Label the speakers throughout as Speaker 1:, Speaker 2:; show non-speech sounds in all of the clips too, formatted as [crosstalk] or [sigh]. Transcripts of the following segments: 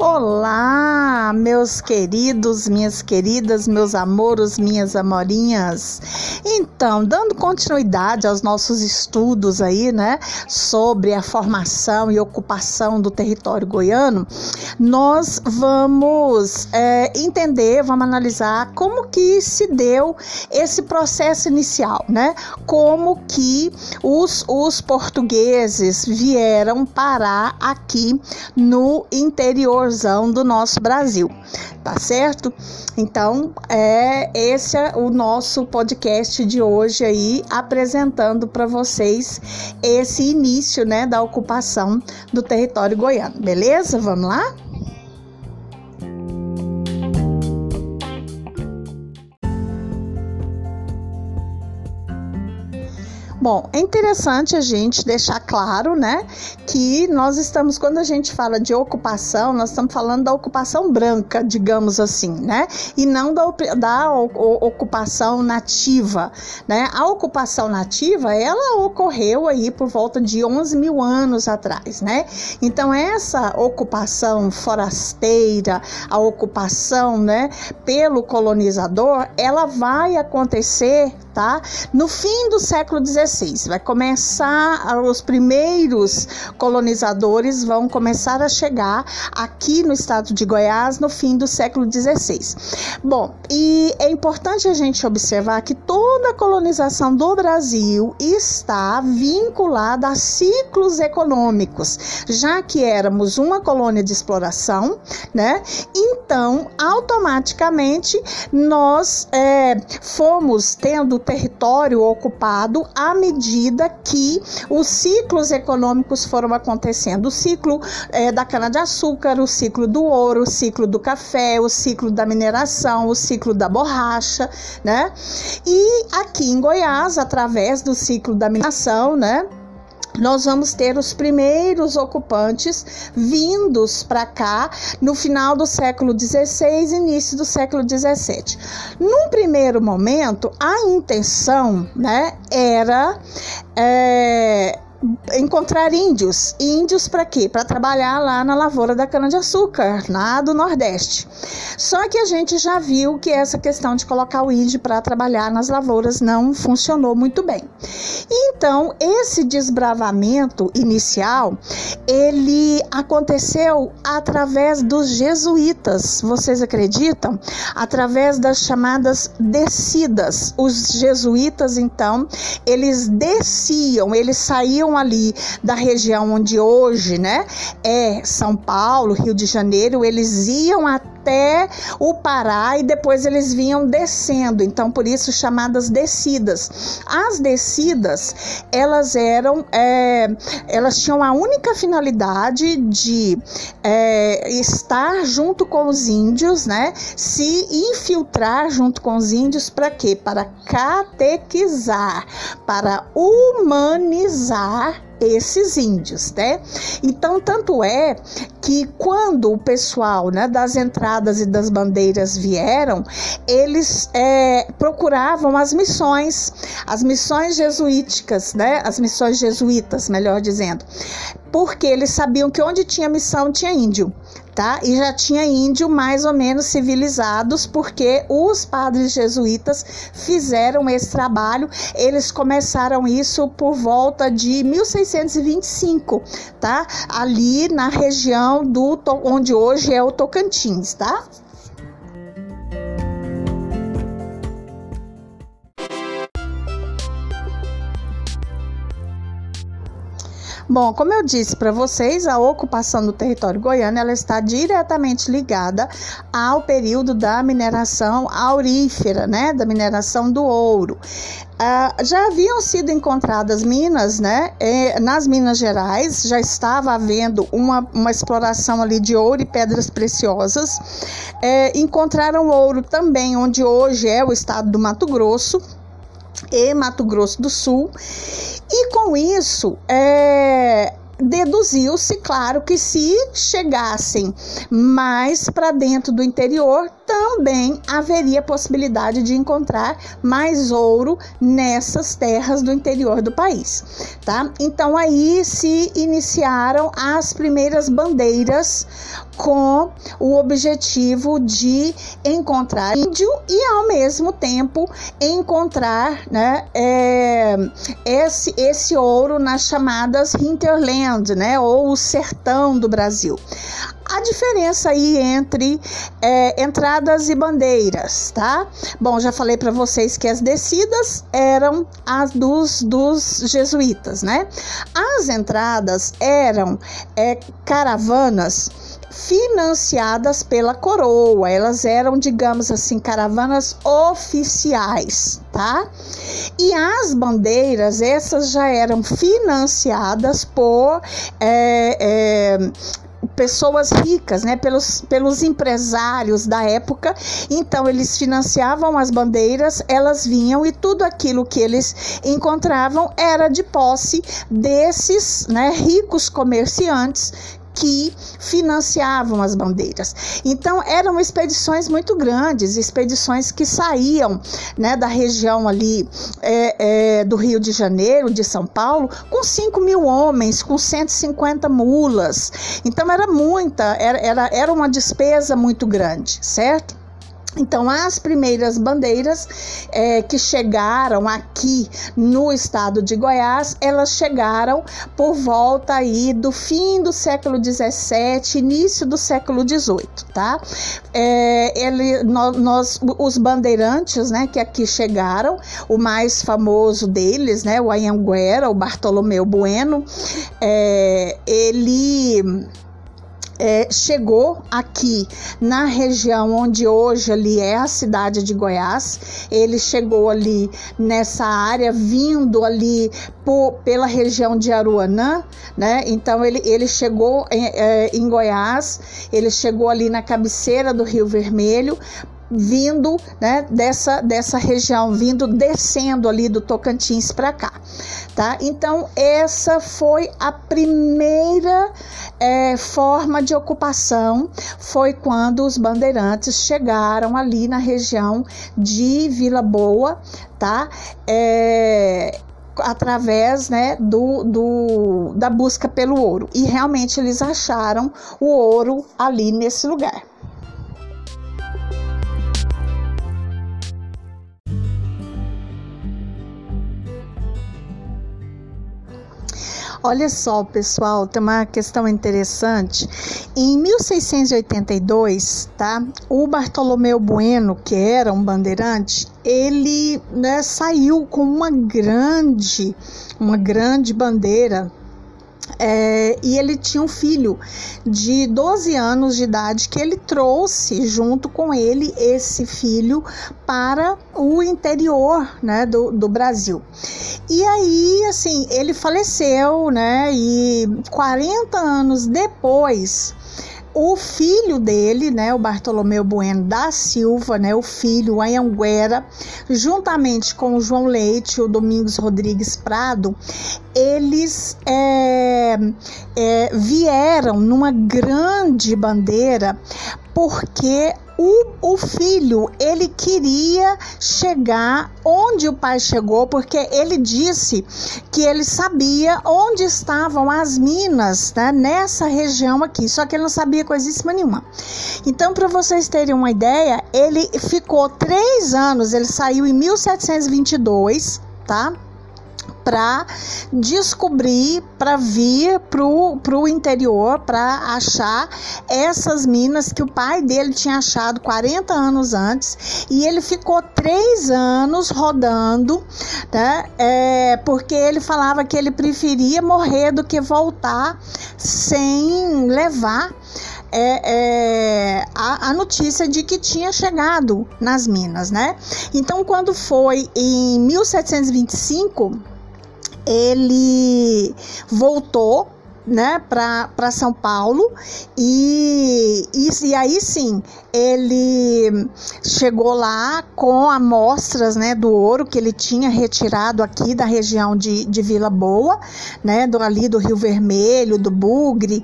Speaker 1: Olá, meus queridos, minhas queridas, meus amoros, minhas amorinhas. Então, dando continuidade aos nossos estudos aí, né, sobre a formação e ocupação do território goiano, nós vamos é, entender, vamos analisar como que se deu esse processo inicial, né? Como que os, os portugueses vieram parar aqui no interior interiorzão do nosso Brasil, tá certo? Então, é esse é o nosso podcast de hoje aí apresentando para vocês esse início, né, da ocupação do território goiano. Beleza? Vamos lá? Bom, é interessante a gente deixar claro, né, que nós estamos, quando a gente fala de ocupação, nós estamos falando da ocupação branca, digamos assim, né, e não da, da ocupação nativa, né. A ocupação nativa, ela ocorreu aí por volta de 11 mil anos atrás, né. Então, essa ocupação forasteira, a ocupação, né, pelo colonizador, ela vai acontecer tá? No fim do século XVI, vai começar, os primeiros colonizadores vão começar a chegar aqui no estado de Goiás no fim do século XVI. Bom, e é importante a gente observar que toda a colonização do Brasil está vinculada a ciclos econômicos, já que éramos uma colônia de exploração, né? Então, automaticamente, nós é, fomos tendo território ocupado à medida que os ciclos econômicos foram acontecendo. O ciclo é, da cana-de-açúcar, o ciclo do ouro, o ciclo do café, o ciclo da mineração, o ciclo da borracha, né? E aqui em Goiás, através do ciclo da mineração, né? Nós vamos ter os primeiros ocupantes vindos para cá no final do século XVI, início do século XVII. Num primeiro momento, a intenção né, era é, encontrar índios. Índios para quê? Para trabalhar lá na lavoura da cana-de-açúcar, lá do Nordeste. Só que a gente já viu que essa questão de colocar o índio para trabalhar nas lavouras não funcionou muito bem. Então, esse desbravamento inicial, ele aconteceu através dos jesuítas. Vocês acreditam? Através das chamadas descidas. Os jesuítas, então, eles desciam, eles saíam ali da região onde hoje, né, é São Paulo, Rio de Janeiro, eles iam até o Pará e depois eles vinham descendo, então por isso chamadas descidas. As descidas, elas eram, é, elas tinham a única finalidade de é, estar junto com os índios, né, se infiltrar junto com os índios para quê? Para catequizar, para humanizar esses índios, né? Então, tanto é que quando o pessoal né, das entradas e das bandeiras vieram, eles é, procuravam as missões, as missões jesuíticas, né? As missões jesuítas, melhor dizendo, porque eles sabiam que onde tinha missão tinha índio tá? E já tinha índio mais ou menos civilizados, porque os padres jesuítas fizeram esse trabalho. Eles começaram isso por volta de 1625, tá? Ali na região do onde hoje é o Tocantins, tá? Bom, como eu disse para vocês, a ocupação do território goiano ela está diretamente ligada ao período da mineração aurífera, né, da mineração do ouro. Uh, já haviam sido encontradas minas, né? Nas Minas Gerais já estava havendo uma, uma exploração ali de ouro e pedras preciosas. É, encontraram ouro também onde hoje é o estado do Mato Grosso e Mato Grosso do Sul. E com isso, é, deduziu-se, claro, que se chegassem mais para dentro do interior, também haveria possibilidade de encontrar mais ouro nessas terras do interior do país, tá? Então aí se iniciaram as primeiras bandeiras com o objetivo de encontrar índio e ao mesmo tempo encontrar né, é, esse, esse ouro nas chamadas hinterland, né, ou o sertão do Brasil a diferença aí entre é, entradas e bandeiras, tá? Bom, já falei para vocês que as descidas eram as dos, dos jesuítas, né? As entradas eram é, caravanas financiadas pela coroa. Elas eram, digamos assim, caravanas oficiais, tá? E as bandeiras, essas já eram financiadas por é, é, pessoas ricas, né, pelos, pelos empresários da época. Então eles financiavam as bandeiras, elas vinham e tudo aquilo que eles encontravam era de posse desses, né, ricos comerciantes que financiavam as bandeiras. Então eram expedições muito grandes, expedições que saíam né, da região ali é, é, do Rio de Janeiro, de São Paulo, com 5 mil homens, com 150 mulas. Então era muita, era, era, era uma despesa muito grande, certo? Então, as primeiras bandeiras é, que chegaram aqui no estado de Goiás, elas chegaram por volta aí do fim do século 17, início do século 18, tá? É, ele, nós, os bandeirantes, né, que aqui chegaram, o mais famoso deles, né, o Anhanguera, o Bartolomeu Bueno, é, ele é, chegou aqui na região onde hoje ali é a cidade de Goiás. Ele chegou ali nessa área, vindo ali por, pela região de Aruanã, né? Então ele, ele chegou em, é, em Goiás, ele chegou ali na cabeceira do Rio Vermelho vindo né, dessa, dessa região, vindo descendo ali do Tocantins para cá, tá? Então, essa foi a primeira é, forma de ocupação, foi quando os bandeirantes chegaram ali na região de Vila Boa, tá? É, através né, do, do, da busca pelo ouro. E realmente eles acharam o ouro ali nesse lugar. Olha só, pessoal, tem uma questão interessante. Em 1682, tá? O Bartolomeu Bueno, que era um bandeirante, ele né, saiu com uma grande, uma grande bandeira é, e ele tinha um filho de 12 anos de idade que ele trouxe junto com ele esse filho para o interior né, do, do Brasil. E aí, assim, ele faleceu, né? E 40 anos depois, o filho dele, né, o Bartolomeu Bueno da Silva, né, o filho, o Anhanguera, juntamente com o João Leite e o Domingos Rodrigues Prado, eles é, é, vieram numa grande bandeira porque o, o filho ele queria chegar onde o pai chegou, porque ele disse que ele sabia onde estavam as minas né, nessa região aqui, só que ele não sabia coisíssima nenhuma. Então, para vocês terem uma ideia, ele ficou três anos, ele saiu em 1722, tá? Para descobrir, para vir para o interior para achar essas minas que o pai dele tinha achado 40 anos antes e ele ficou três anos rodando, né? É, porque ele falava que ele preferia morrer do que voltar sem levar é, é, a, a, notícia de que tinha chegado nas minas, né? Então, quando foi em 1725, ele voltou né, para São Paulo e, e, e, aí sim ele chegou lá com amostras né, do ouro que ele tinha retirado aqui da região de, de Vila Boa, né, do, ali do Rio Vermelho, do Bugre.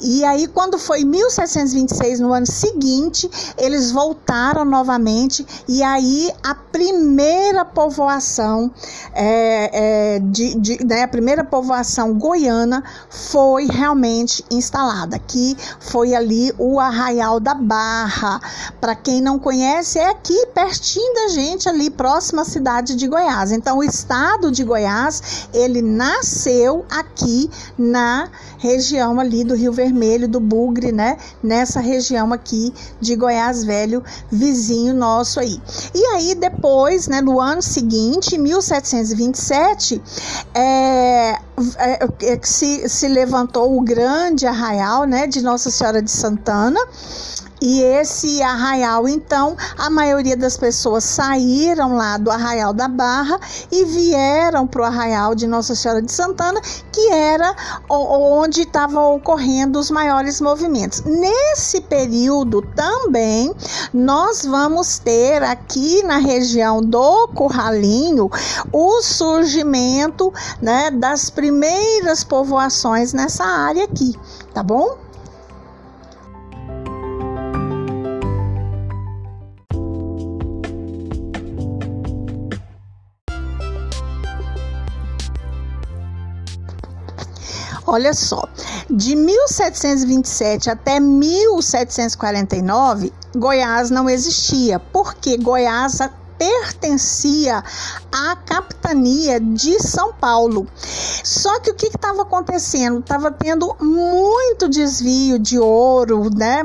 Speaker 1: E aí, quando foi em 1726, no ano seguinte, eles voltaram novamente e aí a primeira povoação é, é, de, de né, a primeira povoação goiana foi realmente instalada. Que foi ali o Arraial da Barra. Para quem não conhece, é aqui pertinho da gente, ali próxima à cidade de Goiás. Então, o estado de Goiás, ele nasceu aqui na região ali do Rio Vermelho, do Bugre, né? Nessa região aqui de Goiás Velho, vizinho nosso aí. E aí, depois, né, no ano seguinte, 1727, é, é, é, se, se levantou o grande arraial, né, de Nossa Senhora de Santana, e esse arraial, então, a maioria das pessoas saíram lá do arraial da Barra e vieram para o arraial de Nossa Senhora de Santana, que era onde estavam ocorrendo os maiores movimentos. Nesse período também, nós vamos ter aqui na região do Curralinho o surgimento né, das primeiras povoações nessa área aqui, tá bom? Olha só, de 1727 até 1749, Goiás não existia, porque Goiás pertencia à capitania de São Paulo. Só que o que estava acontecendo? Estava tendo muito desvio de ouro, né?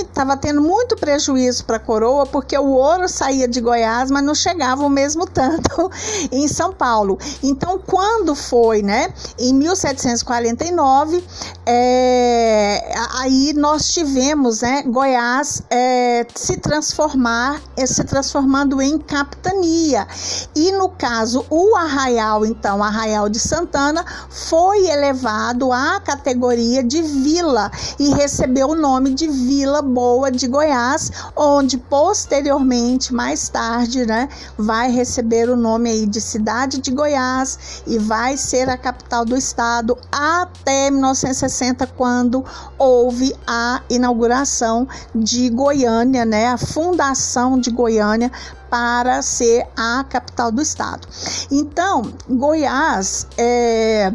Speaker 1: Estava tendo muito prejuízo para a coroa, porque o ouro saía de Goiás, mas não chegava o mesmo tanto [laughs] em São Paulo. Então, quando foi, né? Em 1749, é, aí nós tivemos, né? Goiás é, se transformar, é, se transformando em capitania. E no caso, o Arraial, então, Arraial de Santana, foi elevado à categoria de vila e recebeu o nome de Vila Boa de Goiás, onde posteriormente, mais tarde, né, vai receber o nome aí de cidade de Goiás e vai ser a capital do estado até 1960, quando houve a inauguração de Goiânia, né, a fundação de Goiânia para ser a capital do estado. Então, Goiás é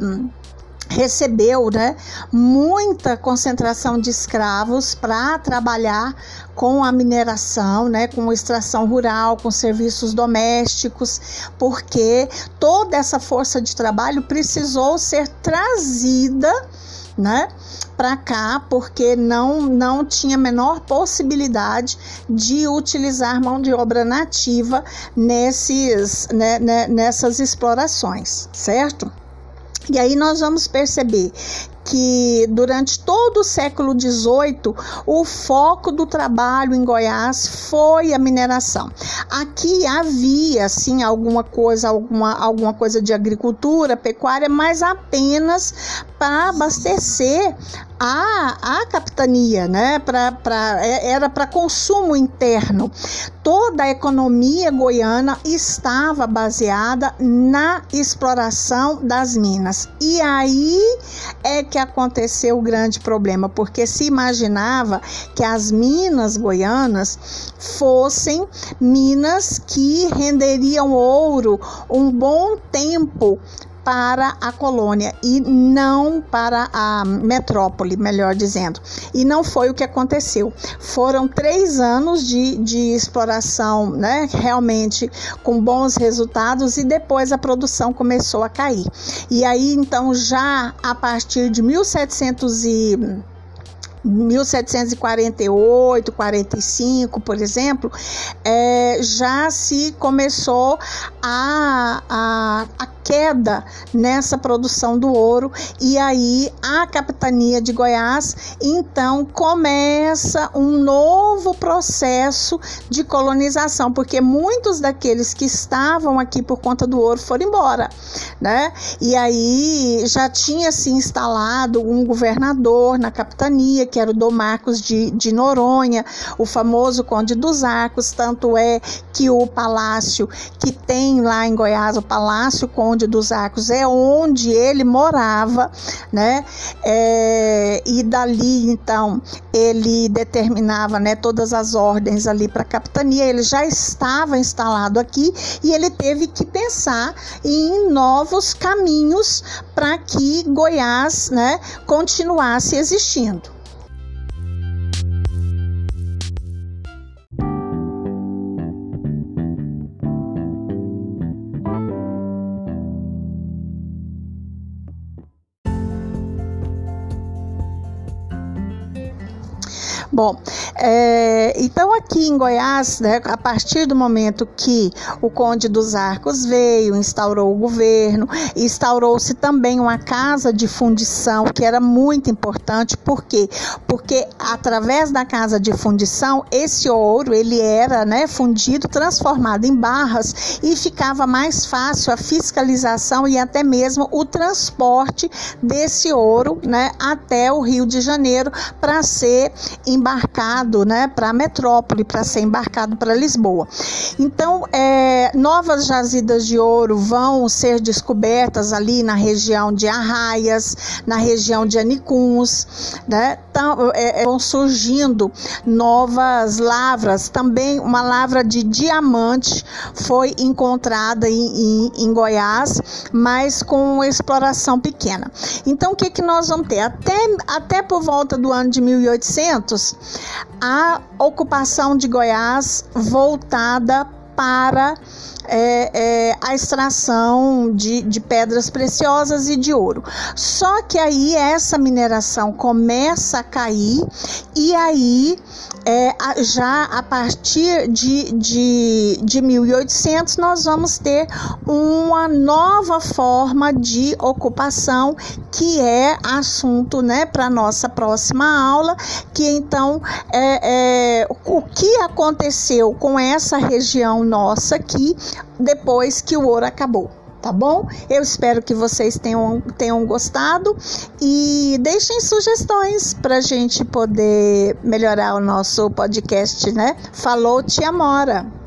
Speaker 1: recebeu né, muita concentração de escravos para trabalhar com a mineração, né, com extração rural, com serviços domésticos, porque toda essa força de trabalho precisou ser trazida né, para cá, porque não, não tinha menor possibilidade de utilizar mão de obra nativa nesses, né, né, nessas explorações, certo? E aí nós vamos perceber que durante todo o século XVIII o foco do trabalho em Goiás foi a mineração. Aqui havia sim alguma coisa, alguma, alguma coisa de agricultura, pecuária, mas apenas para abastecer a, a capitania, né? Pra, pra, é, era para consumo interno. Toda a economia goiana estava baseada na exploração das minas. E aí é que aconteceu o grande problema, porque se imaginava que as minas goianas fossem minas que renderiam ouro um bom tempo para a colônia e não para a metrópole, melhor dizendo. E não foi o que aconteceu. Foram três anos de, de exploração, né, realmente com bons resultados, e depois a produção começou a cair. E aí, então, já a partir de 1700 e 1748, 45, por exemplo, é, já se começou a, a, a queda nessa produção do ouro e aí a capitania de Goiás então começa um novo processo de colonização, porque muitos daqueles que estavam aqui por conta do ouro foram embora, né? E aí já tinha se instalado um governador na capitania, que era o Dom Marcos de, de Noronha, o famoso Conde dos Arcos, tanto é que o palácio que tem lá em Goiás, o Palácio Conde dos Arcos, é onde ele morava, né? É, e dali, então, ele determinava né, todas as ordens ali para a capitania, ele já estava instalado aqui e ele teve que pensar em novos caminhos para que Goiás né, continuasse existindo. Bom, é, então aqui em Goiás, né, a partir do momento que o Conde dos Arcos veio, instaurou o governo, instaurou-se também uma casa de fundição que era muito importante, por quê? Porque através da casa de fundição, esse ouro ele era né, fundido, transformado em barras e ficava mais fácil a fiscalização e até mesmo o transporte desse ouro né, até o Rio de Janeiro para ser embarcado embarcado né, para a metrópole, para ser embarcado para Lisboa. Então, é, novas jazidas de ouro vão ser descobertas ali na região de Arraias, na região de Anicuns, né? Então, é, vão surgindo novas lavras. Também uma lavra de diamante foi encontrada em, em, em Goiás, mas com exploração pequena. Então, o que, que nós vamos ter? Até, até por volta do ano de 1800, a ocupação de Goiás voltada para é, é, a extração de, de pedras preciosas e de ouro. Só que aí essa mineração começa a cair e aí é, já a partir de, de, de 1800 nós vamos ter uma nova forma de ocupação que é assunto né, para nossa próxima aula, que então é, é, o que aconteceu com essa região nossa aqui depois que o ouro acabou tá bom? Eu espero que vocês tenham, tenham gostado e deixem sugestões para gente poder melhorar o nosso podcast, né? Falou Tia Mora.